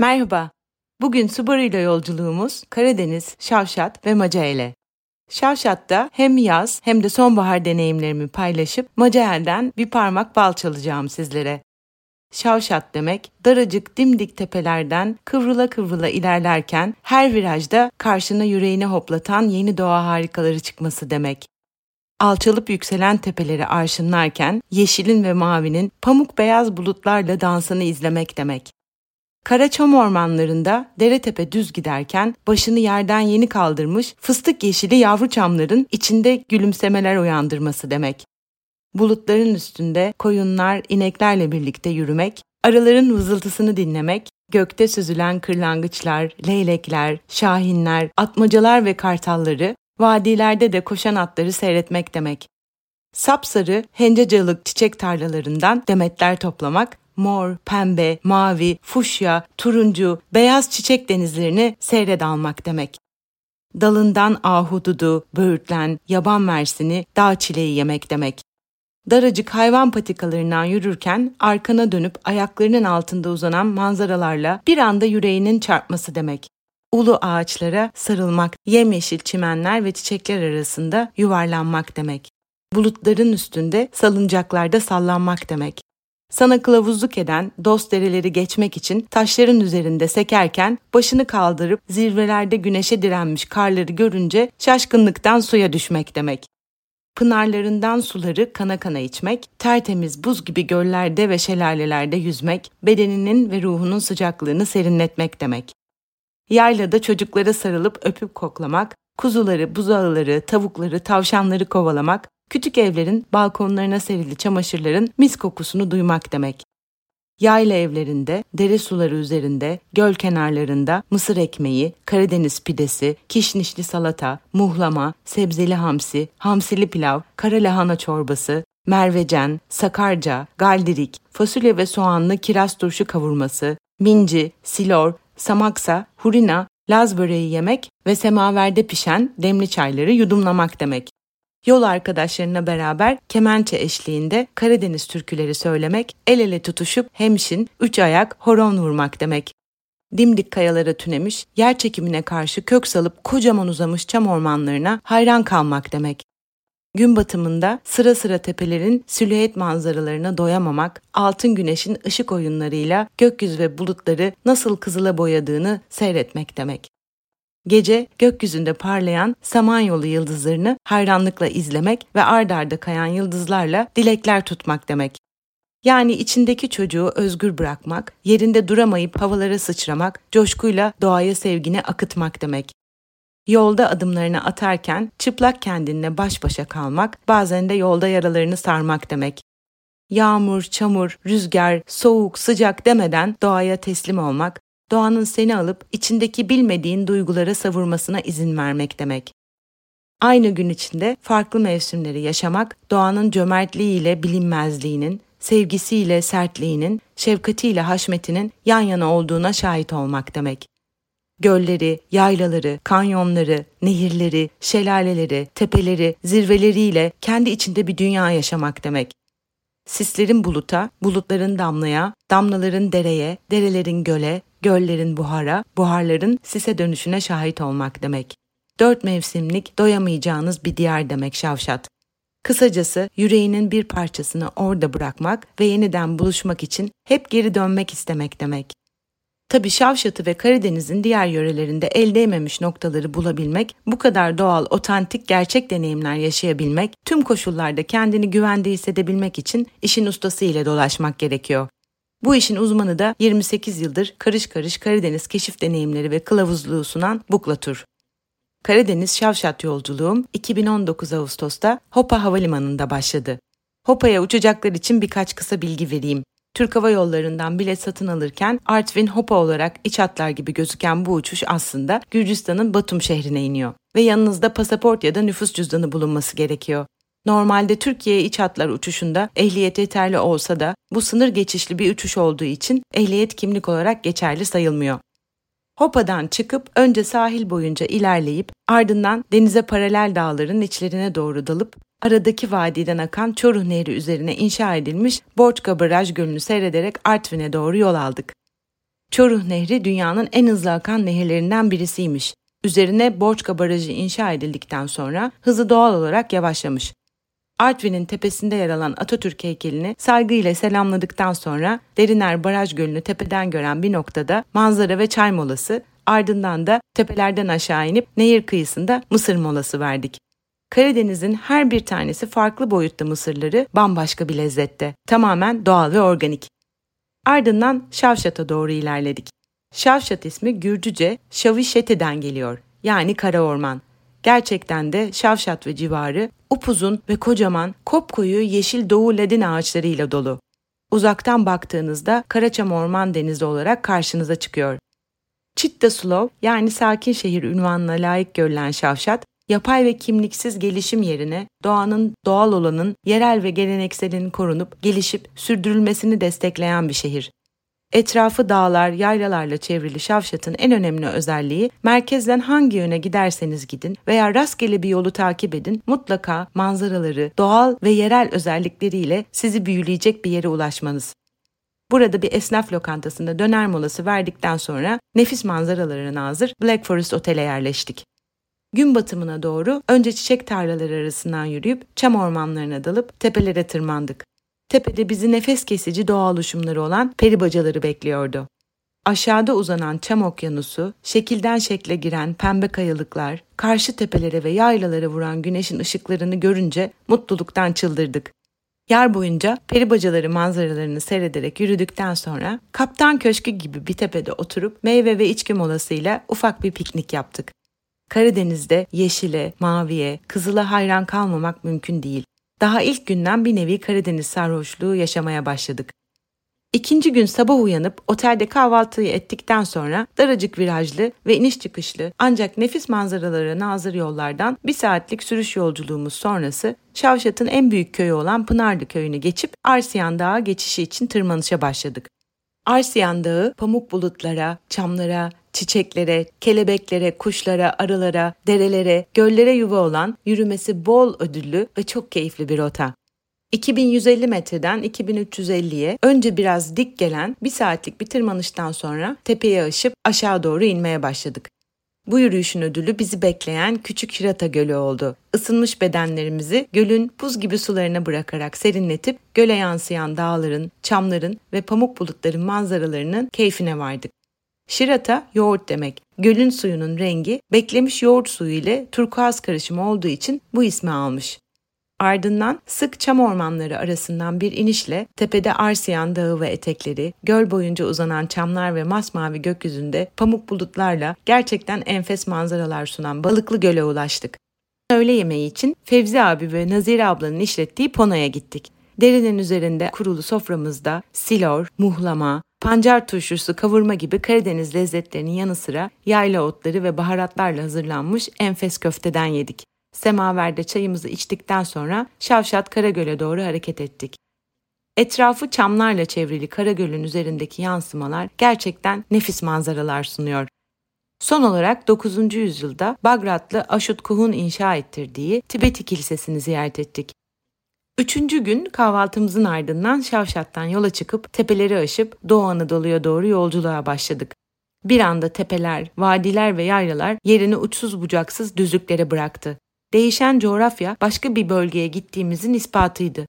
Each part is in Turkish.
Merhaba. Bugün Subaru ile yolculuğumuz Karadeniz, Şavşat ve Maca ile. Şavşat'ta hem yaz hem de sonbahar deneyimlerimi paylaşıp Macael'den bir parmak bal çalacağım sizlere. Şavşat demek, daracık dimdik tepelerden kıvrıla kıvrıla ilerlerken her virajda karşına yüreğine hoplatan yeni doğa harikaları çıkması demek. Alçalıp yükselen tepeleri arşınlarken yeşilin ve mavinin pamuk beyaz bulutlarla dansını izlemek demek. Karaçam ormanlarında dere tepe düz giderken başını yerden yeni kaldırmış fıstık yeşili yavru çamların içinde gülümsemeler uyandırması demek. Bulutların üstünde koyunlar, ineklerle birlikte yürümek, arıların vızıltısını dinlemek, gökte süzülen kırlangıçlar, leylekler, şahinler, atmacalar ve kartalları, vadilerde de koşan atları seyretmek demek. Sapsarı hencecalık çiçek tarlalarından demetler toplamak, mor, pembe, mavi, fuşya, turuncu, beyaz çiçek denizlerini seyred almak demek. Dalından ahududu, böğürtlen, yaban mersini, dağ çileği yemek demek. Daracık hayvan patikalarından yürürken arkana dönüp ayaklarının altında uzanan manzaralarla bir anda yüreğinin çarpması demek. Ulu ağaçlara sarılmak, yemyeşil çimenler ve çiçekler arasında yuvarlanmak demek. Bulutların üstünde salıncaklarda sallanmak demek. Sana kılavuzluk eden dost dereleri geçmek için taşların üzerinde sekerken başını kaldırıp zirvelerde güneşe direnmiş karları görünce şaşkınlıktan suya düşmek demek. Pınarlarından suları kana kana içmek, tertemiz buz gibi göllerde ve şelalelerde yüzmek, bedeninin ve ruhunun sıcaklığını serinletmek demek. Yaylada çocuklara sarılıp öpüp koklamak, kuzuları, buzağıları, tavukları, tavşanları kovalamak, küçük evlerin balkonlarına serili çamaşırların mis kokusunu duymak demek. Yayla evlerinde, dere suları üzerinde, göl kenarlarında mısır ekmeği, Karadeniz pidesi, kişnişli salata, muhlama, sebzeli hamsi, hamsili pilav, kara lahana çorbası, mervecen, sakarca, galdirik, fasulye ve soğanlı kiraz turşu kavurması, minci, silor, samaksa, hurina, laz böreği yemek ve semaverde pişen demli çayları yudumlamak demek. Yol arkadaşlarına beraber kemençe eşliğinde Karadeniz türküleri söylemek, el ele tutuşup hemşin, üç ayak, horon vurmak demek. Dimdik kayalara tünemiş, yer çekimine karşı kök salıp kocaman uzamış çam ormanlarına hayran kalmak demek. Gün batımında sıra sıra tepelerin silüet manzaralarına doyamamak, altın güneşin ışık oyunlarıyla gökyüzü ve bulutları nasıl kızıla boyadığını seyretmek demek. Gece gökyüzünde parlayan samanyolu yıldızlarını hayranlıkla izlemek ve ard arda kayan yıldızlarla dilekler tutmak demek. Yani içindeki çocuğu özgür bırakmak, yerinde duramayıp havalara sıçramak, coşkuyla doğaya sevgini akıtmak demek. Yolda adımlarını atarken çıplak kendinle baş başa kalmak, bazen de yolda yaralarını sarmak demek. Yağmur, çamur, rüzgar, soğuk, sıcak demeden doğaya teslim olmak, doğanın seni alıp içindeki bilmediğin duygulara savurmasına izin vermek demek. Aynı gün içinde farklı mevsimleri yaşamak, doğanın cömertliğiyle bilinmezliğinin, sevgisiyle sertliğinin, şefkatiyle haşmetinin yan yana olduğuna şahit olmak demek. Gölleri, yaylaları, kanyonları, nehirleri, şelaleleri, tepeleri, zirveleriyle kendi içinde bir dünya yaşamak demek. Sislerin buluta, bulutların damlaya, damlaların dereye, derelerin göle, göllerin buhara, buharların sise dönüşüne şahit olmak demek. Dört mevsimlik doyamayacağınız bir diyar demek Şavşat. Kısacası yüreğinin bir parçasını orada bırakmak ve yeniden buluşmak için hep geri dönmek istemek demek. Tabi Şavşat'ı ve Karadeniz'in diğer yörelerinde el değmemiş noktaları bulabilmek, bu kadar doğal, otantik, gerçek deneyimler yaşayabilmek, tüm koşullarda kendini güvende hissedebilmek için işin ustası ile dolaşmak gerekiyor. Bu işin uzmanı da 28 yıldır karış karış Karadeniz keşif deneyimleri ve kılavuzluğu sunan Buklatur. Karadeniz Şavşat yolculuğum 2019 Ağustos'ta Hopa Havalimanı'nda başladı. Hopa'ya uçacaklar için birkaç kısa bilgi vereyim. Türk Hava Yolları'ndan bilet satın alırken Artvin Hopa olarak iç hatlar gibi gözüken bu uçuş aslında Gürcistan'ın Batum şehrine iniyor ve yanınızda pasaport ya da nüfus cüzdanı bulunması gerekiyor. Normalde Türkiye iç hatlar uçuşunda ehliyet yeterli olsa da bu sınır geçişli bir uçuş olduğu için ehliyet kimlik olarak geçerli sayılmıyor. Hopa'dan çıkıp önce sahil boyunca ilerleyip ardından denize paralel dağların içlerine doğru dalıp aradaki vadiden akan Çoruh Nehri üzerine inşa edilmiş Borçka Baraj Gölü'nü seyrederek Artvin'e doğru yol aldık. Çoruh Nehri dünyanın en hızlı akan nehirlerinden birisiymiş. Üzerine Borçka Barajı inşa edildikten sonra hızı doğal olarak yavaşlamış. Artvin'in tepesinde yer alan Atatürk heykelini saygıyla selamladıktan sonra Deriner Baraj Gölü'nü tepeden gören bir noktada manzara ve çay molası, ardından da tepelerden aşağı inip nehir kıyısında mısır molası verdik. Karadeniz'in her bir tanesi farklı boyutta mısırları bambaşka bir lezzette, tamamen doğal ve organik. Ardından Şavşat'a doğru ilerledik. Şavşat ismi Gürcüce Şavişeti'den geliyor, yani kara orman. Gerçekten de Şavşat ve civarı upuzun ve kocaman kopkoyu yeşil doğu ledin ağaçlarıyla dolu. Uzaktan baktığınızda Karaçam Orman Denizi olarak karşınıza çıkıyor. Çitta yani sakin şehir ünvanına layık görülen Şavşat, yapay ve kimliksiz gelişim yerine doğanın doğal olanın yerel ve gelenekselinin korunup gelişip sürdürülmesini destekleyen bir şehir. Etrafı dağlar, yaylalarla çevrili Şavşat'ın en önemli özelliği merkezden hangi yöne giderseniz gidin veya rastgele bir yolu takip edin mutlaka manzaraları, doğal ve yerel özellikleriyle sizi büyüleyecek bir yere ulaşmanız. Burada bir esnaf lokantasında döner molası verdikten sonra nefis manzaraları nazır Black Forest Otel'e yerleştik. Gün batımına doğru önce çiçek tarlaları arasından yürüyüp çam ormanlarına dalıp tepelere tırmandık. Tepede bizi nefes kesici doğa oluşumları olan peri bacaları bekliyordu. Aşağıda uzanan çam okyanusu, şekilden şekle giren pembe kayalıklar, karşı tepelere ve yaylalara vuran güneşin ışıklarını görünce mutluluktan çıldırdık. Yer boyunca peri bacaları manzaralarını seyrederek yürüdükten sonra Kaptan Köşkü gibi bir tepede oturup meyve ve içki molasıyla ufak bir piknik yaptık. Karadeniz'de yeşile, maviye, kızıla hayran kalmamak mümkün değil. Daha ilk günden bir nevi Karadeniz sarhoşluğu yaşamaya başladık. İkinci gün sabah uyanıp otelde kahvaltıyı ettikten sonra daracık virajlı ve iniş çıkışlı ancak nefis manzaralara nazır yollardan bir saatlik sürüş yolculuğumuz sonrası Şavşat'ın en büyük köyü olan Pınarlı köyünü geçip Arsiyan Dağı geçişi için tırmanışa başladık. Arsiyan Dağı pamuk bulutlara, çamlara, çiçeklere, kelebeklere, kuşlara, arılara, derelere, göllere yuva olan yürümesi bol ödüllü ve çok keyifli bir rota. 2150 metreden 2350'ye önce biraz dik gelen bir saatlik bir tırmanıştan sonra tepeye aşıp aşağı doğru inmeye başladık. Bu yürüyüşün ödülü bizi bekleyen küçük Hirata Gölü oldu. Isınmış bedenlerimizi gölün buz gibi sularına bırakarak serinletip göle yansıyan dağların, çamların ve pamuk bulutların manzaralarının keyfine vardık. Şirata yoğurt demek. Gölün suyunun rengi beklemiş yoğurt suyu ile turkuaz karışımı olduğu için bu ismi almış. Ardından sık çam ormanları arasından bir inişle tepede Arsiyan Dağı ve etekleri, göl boyunca uzanan çamlar ve masmavi gökyüzünde pamuk bulutlarla gerçekten enfes manzaralar sunan Balıklı Göl'e ulaştık. Öğle yemeği için Fevzi abi ve Nazire ablanın işlettiği Pono'ya gittik. Derinin üzerinde kurulu soframızda silor, muhlama, pancar turşusu, kavurma gibi Karadeniz lezzetlerinin yanı sıra yayla otları ve baharatlarla hazırlanmış enfes köfteden yedik. Semaverde çayımızı içtikten sonra Şavşat Karagöl'e doğru hareket ettik. Etrafı çamlarla çevrili Karagöl'ün üzerindeki yansımalar gerçekten nefis manzaralar sunuyor. Son olarak 9. yüzyılda Bagratlı Aşut Kuh'un inşa ettirdiği Tibeti Kilisesi'ni ziyaret ettik. Üçüncü gün kahvaltımızın ardından Şavşat'tan yola çıkıp tepeleri aşıp Doğu Anadolu'ya doğru yolculuğa başladık. Bir anda tepeler, vadiler ve yaylalar yerini uçsuz bucaksız düzlüklere bıraktı. Değişen coğrafya başka bir bölgeye gittiğimizin ispatıydı.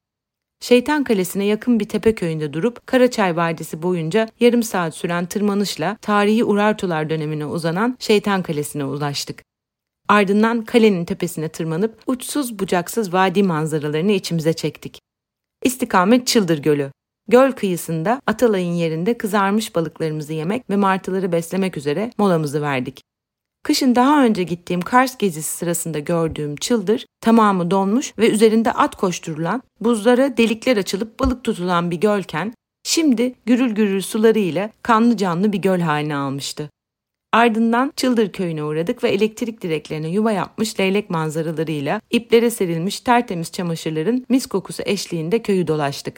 Şeytan Kalesi'ne yakın bir tepe köyünde durup Karaçay Vadisi boyunca yarım saat süren tırmanışla tarihi Urartular dönemine uzanan Şeytan Kalesi'ne ulaştık. Ardından kalenin tepesine tırmanıp uçsuz bucaksız vadi manzaralarını içimize çektik. İstikamet Çıldır Gölü. Göl kıyısında Atalay'ın yerinde kızarmış balıklarımızı yemek ve martıları beslemek üzere molamızı verdik. Kışın daha önce gittiğim Kars gezisi sırasında gördüğüm çıldır tamamı donmuş ve üzerinde at koşturulan, buzlara delikler açılıp balık tutulan bir gölken, şimdi gürül gürül sularıyla kanlı canlı bir göl haline almıştı. Ardından Çıldır köyüne uğradık ve elektrik direklerine yuva yapmış leylek manzaralarıyla iplere serilmiş tertemiz çamaşırların mis kokusu eşliğinde köyü dolaştık.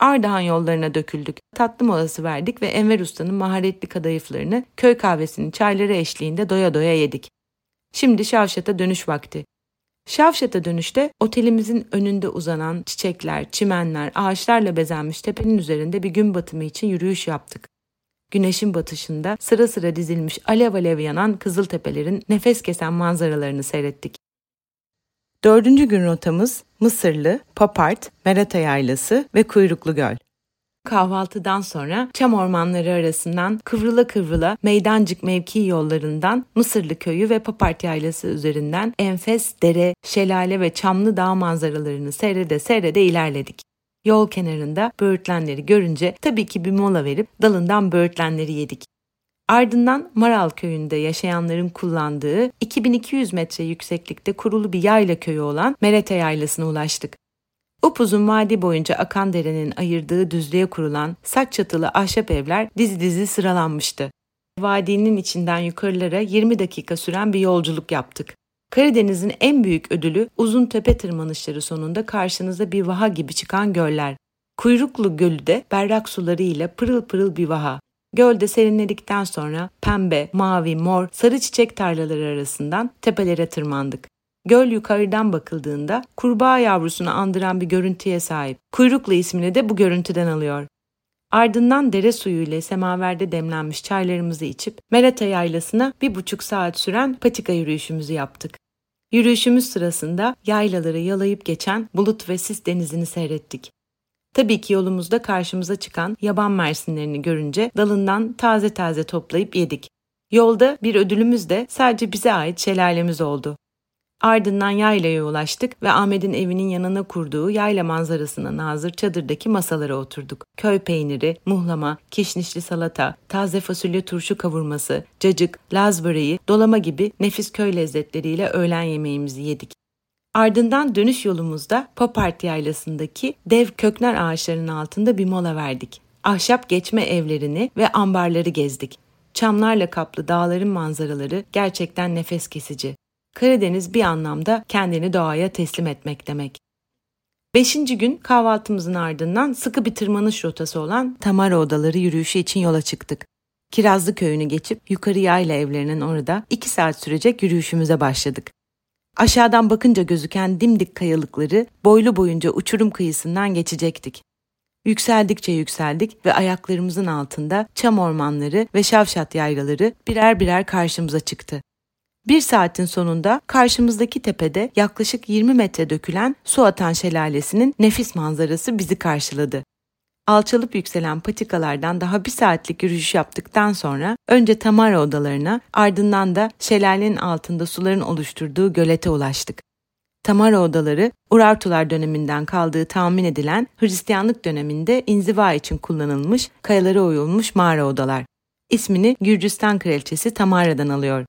Ardahan yollarına döküldük. Tatlı molası verdik ve Enver Usta'nın maharetli kadayıflarını köy kahvesinin çayları eşliğinde doya doya yedik. Şimdi Şavşat'a dönüş vakti. Şavşat'a dönüşte otelimizin önünde uzanan çiçekler, çimenler, ağaçlarla bezenmiş tepenin üzerinde bir gün batımı için yürüyüş yaptık. Güneşin batışında sıra sıra dizilmiş alev alev yanan kızıl tepelerin nefes kesen manzaralarını seyrettik. Dördüncü gün rotamız Mısırlı, Papart, Merata Yaylası ve Kuyruklu Göl. Kahvaltıdan sonra çam ormanları arasından kıvrıla kıvrıla Meydancık mevki yollarından Mısırlı köyü ve Papart Yaylası üzerinden enfes dere, şelale ve çamlı dağ manzaralarını seyrede seyrede ilerledik. Yol kenarında böğürtlenleri görünce tabii ki bir mola verip dalından böğürtlenleri yedik. Ardından Maral köyünde yaşayanların kullandığı 2200 metre yükseklikte kurulu bir yayla köyü olan Merete Yaylası'na ulaştık. Upuzun vadi boyunca akan derenin ayırdığı düzlüğe kurulan saç çatılı ahşap evler dizi dizi sıralanmıştı. Vadinin içinden yukarılara 20 dakika süren bir yolculuk yaptık. Karadeniz'in en büyük ödülü uzun tepe tırmanışları sonunda karşınıza bir vaha gibi çıkan göller. Kuyruklu Gölü de berrak suları ile pırıl pırıl bir vaha. Gölde serinledikten sonra pembe, mavi, mor, sarı çiçek tarlaları arasından tepelere tırmandık. Göl yukarıdan bakıldığında kurbağa yavrusunu andıran bir görüntüye sahip. Kuyruklu ismini de bu görüntüden alıyor. Ardından dere suyu ile semaverde demlenmiş çaylarımızı içip Merata yaylasına bir buçuk saat süren patika yürüyüşümüzü yaptık. Yürüyüşümüz sırasında yaylaları yalayıp geçen bulut ve sis denizini seyrettik. Tabii ki yolumuzda karşımıza çıkan yaban mersinlerini görünce dalından taze taze toplayıp yedik. Yolda bir ödülümüz de sadece bize ait şelalemiz oldu. Ardından yaylaya ulaştık ve Ahmet'in evinin yanına kurduğu yayla manzarasına nazır çadırdaki masalara oturduk. Köy peyniri, muhlama, kişnişli salata, taze fasulye turşu kavurması, cacık, laz böreği, dolama gibi nefis köy lezzetleriyle öğlen yemeğimizi yedik. Ardından dönüş yolumuzda Popart yaylasındaki dev köknar ağaçlarının altında bir mola verdik. Ahşap geçme evlerini ve ambarları gezdik. Çamlarla kaplı dağların manzaraları gerçekten nefes kesici. Karadeniz bir anlamda kendini doğaya teslim etmek demek. Beşinci gün kahvaltımızın ardından sıkı bir tırmanış rotası olan Tamara Odaları yürüyüşü için yola çıktık. Kirazlı köyünü geçip yukarı yayla evlerinin orada iki saat sürecek yürüyüşümüze başladık. Aşağıdan bakınca gözüken dimdik kayalıkları boylu boyunca uçurum kıyısından geçecektik. Yükseldikçe yükseldik ve ayaklarımızın altında çam ormanları ve şavşat yaylaları birer birer karşımıza çıktı. Bir saatin sonunda karşımızdaki tepede yaklaşık 20 metre dökülen su atan şelalesinin nefis manzarası bizi karşıladı. Alçalıp yükselen patikalardan daha bir saatlik yürüyüş yaptıktan sonra önce Tamara odalarına ardından da şelalenin altında suların oluşturduğu gölete ulaştık. Tamara odaları Urartular döneminden kaldığı tahmin edilen Hristiyanlık döneminde inziva için kullanılmış kayalara oyulmuş mağara odalar. İsmini Gürcistan kraliçesi Tamara'dan alıyor.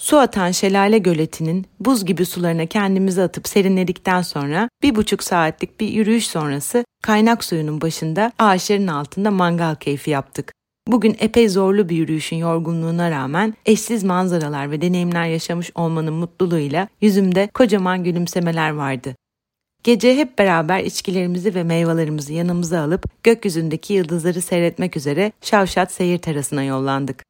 Su atan şelale göletinin buz gibi sularına kendimizi atıp serinledikten sonra bir buçuk saatlik bir yürüyüş sonrası kaynak suyunun başında ağaçların altında mangal keyfi yaptık. Bugün epey zorlu bir yürüyüşün yorgunluğuna rağmen eşsiz manzaralar ve deneyimler yaşamış olmanın mutluluğuyla yüzümde kocaman gülümsemeler vardı. Gece hep beraber içkilerimizi ve meyvelerimizi yanımıza alıp gökyüzündeki yıldızları seyretmek üzere Şavşat seyir terasına yollandık.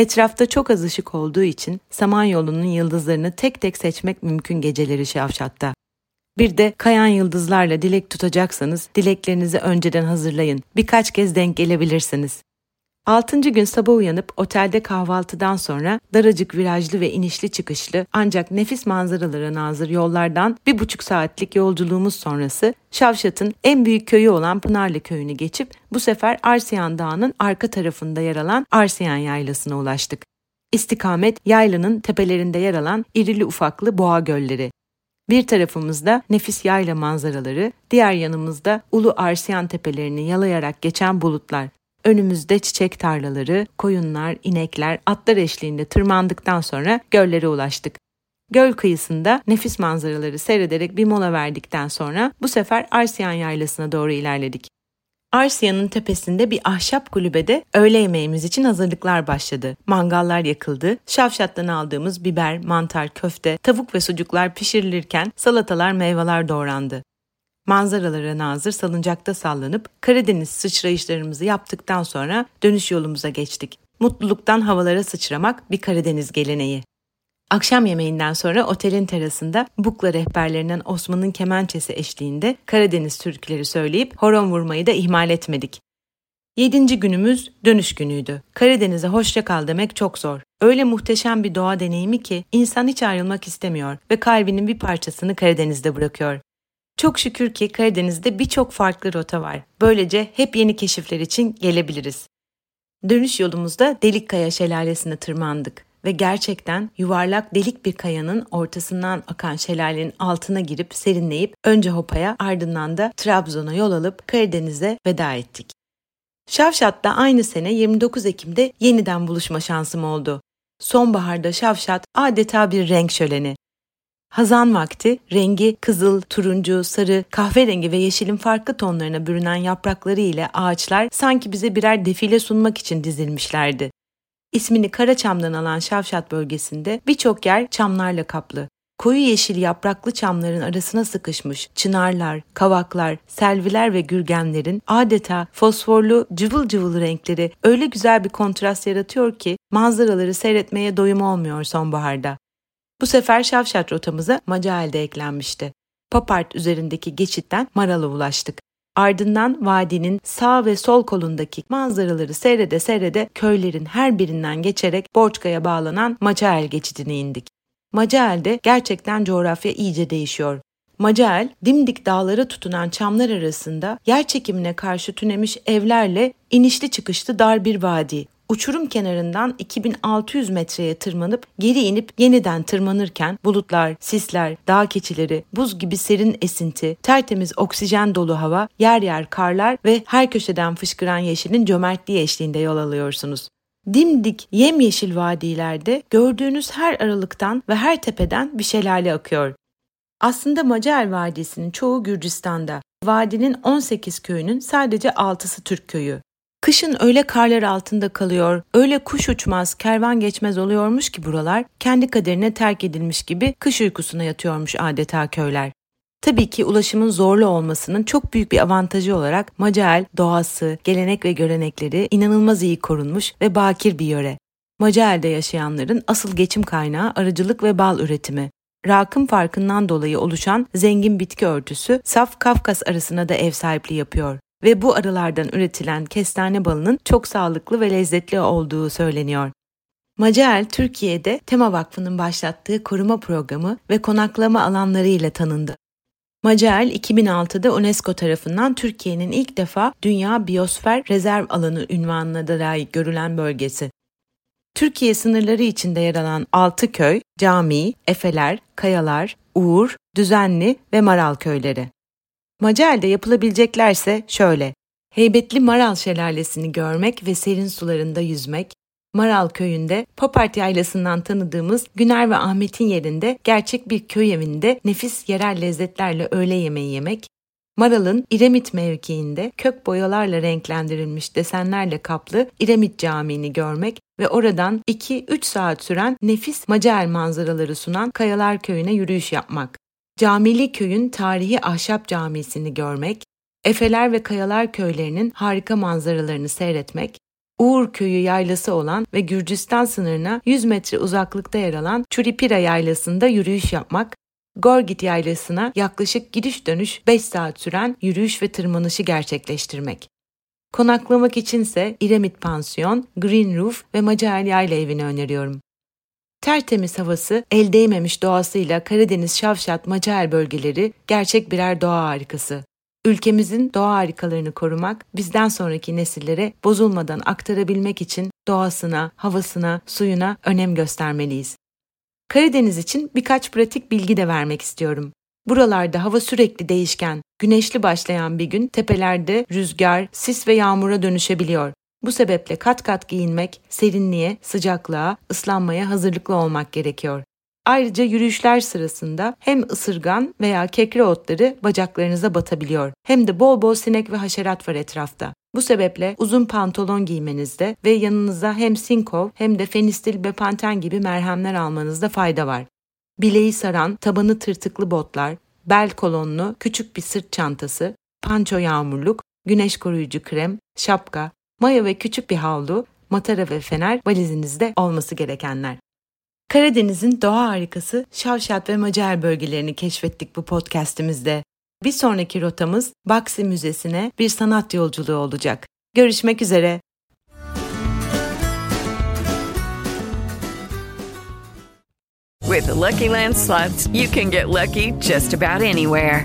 Etrafta çok az ışık olduğu için Samanyolu'nun yıldızlarını tek tek seçmek mümkün geceleri Şavşat'ta. Bir de kayan yıldızlarla dilek tutacaksanız dileklerinizi önceden hazırlayın. Birkaç kez denk gelebilirsiniz. Altıncı gün sabah uyanıp otelde kahvaltıdan sonra daracık virajlı ve inişli çıkışlı ancak nefis manzaralara nazır yollardan bir buçuk saatlik yolculuğumuz sonrası Şavşat'ın en büyük köyü olan Pınarlı köyünü geçip bu sefer Arsiyan Dağı'nın arka tarafında yer alan Arsiyan Yaylası'na ulaştık. İstikamet yaylanın tepelerinde yer alan irili ufaklı boğa gölleri. Bir tarafımızda nefis yayla manzaraları, diğer yanımızda ulu Arsiyan tepelerini yalayarak geçen bulutlar. Önümüzde çiçek tarlaları, koyunlar, inekler, atlar eşliğinde tırmandıktan sonra göllere ulaştık. Göl kıyısında nefis manzaraları seyrederek bir mola verdikten sonra bu sefer Arsiyan Yaylası'na doğru ilerledik. Arsiyan'ın tepesinde bir ahşap kulübede öğle yemeğimiz için hazırlıklar başladı. Mangallar yakıldı, şavşattan aldığımız biber, mantar, köfte, tavuk ve sucuklar pişirilirken salatalar, meyveler doğrandı. Manzaralara nazır salıncakta sallanıp Karadeniz sıçrayışlarımızı yaptıktan sonra dönüş yolumuza geçtik. Mutluluktan havalara sıçramak bir Karadeniz geleneği. Akşam yemeğinden sonra otelin terasında Bukla rehberlerinden Osman'ın kemençesi eşliğinde Karadeniz türküleri söyleyip horon vurmayı da ihmal etmedik. Yedinci günümüz dönüş günüydü. Karadeniz'e hoşça kal demek çok zor. Öyle muhteşem bir doğa deneyimi ki insan hiç ayrılmak istemiyor ve kalbinin bir parçasını Karadeniz'de bırakıyor. Çok şükür ki Karadeniz'de birçok farklı rota var. Böylece hep yeni keşifler için gelebiliriz. Dönüş yolumuzda Delikkaya Şelalesi'ne tırmandık ve gerçekten yuvarlak delik bir kayanın ortasından akan şelalenin altına girip serinleyip önce Hopa'ya ardından da Trabzon'a yol alıp Karadeniz'e veda ettik. Şavşat'ta aynı sene 29 Ekim'de yeniden buluşma şansım oldu. Sonbaharda Şavşat adeta bir renk şöleni. Hazan vakti rengi kızıl, turuncu, sarı, kahverengi ve yeşilin farklı tonlarına bürünen yaprakları ile ağaçlar sanki bize birer defile sunmak için dizilmişlerdi. İsmini Karaçam'dan alan Şavşat bölgesinde birçok yer çamlarla kaplı. Koyu yeşil yapraklı çamların arasına sıkışmış çınarlar, kavaklar, selviler ve gürgenlerin adeta fosforlu cıvıl cıvıl renkleri öyle güzel bir kontrast yaratıyor ki manzaraları seyretmeye doyum olmuyor sonbaharda. Bu sefer Şavşat rotamıza Macael'de eklenmişti. Papart üzerindeki geçitten Maral'a ulaştık. Ardından vadinin sağ ve sol kolundaki manzaraları seyrede seyrede köylerin her birinden geçerek Borçka'ya bağlanan Macael geçidine indik. Macael'de gerçekten coğrafya iyice değişiyor. Macael, dimdik dağlara tutunan çamlar arasında yer çekimine karşı tünemiş evlerle inişli çıkışlı dar bir vadi uçurum kenarından 2600 metreye tırmanıp geri inip yeniden tırmanırken bulutlar, sisler, dağ keçileri, buz gibi serin esinti, tertemiz oksijen dolu hava, yer yer karlar ve her köşeden fışkıran yeşilin cömertliği eşliğinde yol alıyorsunuz. Dimdik yemyeşil vadilerde gördüğünüz her aralıktan ve her tepeden bir şelale akıyor. Aslında Macar Vadisi'nin çoğu Gürcistan'da. Vadinin 18 köyünün sadece 6'sı Türk köyü. Kışın öyle karlar altında kalıyor, öyle kuş uçmaz, kervan geçmez oluyormuş ki buralar, kendi kaderine terk edilmiş gibi kış uykusuna yatıyormuş adeta köyler. Tabii ki ulaşımın zorlu olmasının çok büyük bir avantajı olarak Macael doğası, gelenek ve görenekleri inanılmaz iyi korunmuş ve bakir bir yöre. Macael'de yaşayanların asıl geçim kaynağı arıcılık ve bal üretimi. Rakım farkından dolayı oluşan zengin bitki örtüsü saf Kafkas arasına da ev sahipliği yapıyor ve bu arılardan üretilen kestane balının çok sağlıklı ve lezzetli olduğu söyleniyor. Macael, Türkiye'de Tema Vakfı'nın başlattığı koruma programı ve konaklama alanları ile tanındı. Macael 2006'da UNESCO tarafından Türkiye'nin ilk defa Dünya Biyosfer Rezerv Alanı ünvanına da layık görülen bölgesi. Türkiye sınırları içinde yer alan 6 köy, cami, efeler, kayalar, Uğur, Düzenli ve Maral köyleri. Macael'de yapılabileceklerse şöyle. Heybetli Maral Şelalesi'ni görmek ve serin sularında yüzmek, Maral köyünde Popart Yaylası'ndan tanıdığımız Güner ve Ahmet'in yerinde gerçek bir köy evinde nefis yerel lezzetlerle öğle yemeği yemek, Maral'ın İremit mevkiinde kök boyalarla renklendirilmiş desenlerle kaplı İremit Camii'ni görmek ve oradan 2-3 saat süren nefis Macael manzaraları sunan Kayalar Köyü'ne yürüyüş yapmak. Camili köyün tarihi ahşap camisini görmek, Efeler ve Kayalar köylerinin harika manzaralarını seyretmek, Uğur köyü yaylası olan ve Gürcistan sınırına 100 metre uzaklıkta yer alan Çuripira yaylasında yürüyüş yapmak, Gorgit yaylasına yaklaşık gidiş dönüş 5 saat süren yürüyüş ve tırmanışı gerçekleştirmek. Konaklamak içinse İremit Pansiyon, Green Roof ve Macael Yayla evini öneriyorum. Tertemiz havası, el değmemiş doğasıyla Karadeniz Şavşat Macaer bölgeleri gerçek birer doğa harikası. Ülkemizin doğa harikalarını korumak, bizden sonraki nesillere bozulmadan aktarabilmek için doğasına, havasına, suyuna önem göstermeliyiz. Karadeniz için birkaç pratik bilgi de vermek istiyorum. Buralarda hava sürekli değişken. Güneşli başlayan bir gün tepelerde rüzgar, sis ve yağmura dönüşebiliyor. Bu sebeple kat kat giyinmek, serinliğe, sıcaklığa, ıslanmaya hazırlıklı olmak gerekiyor. Ayrıca yürüyüşler sırasında hem ısırgan veya kekre otları bacaklarınıza batabiliyor hem de bol bol sinek ve haşerat var etrafta. Bu sebeple uzun pantolon giymenizde ve yanınıza hem Sinkov hem de Fenistil Bepanten gibi merhemler almanızda fayda var. Bileği saran, tabanı tırtıklı botlar, bel kolonlu küçük bir sırt çantası, panço yağmurluk, güneş koruyucu krem, şapka, maya ve küçük bir havlu, matara ve fener valizinizde olması gerekenler. Karadeniz'in doğa harikası Şavşat ve Macar bölgelerini keşfettik bu podcastimizde. Bir sonraki rotamız Baksi Müzesi'ne bir sanat yolculuğu olacak. Görüşmek üzere. With the Lucky Land slots, you can get lucky just about anywhere.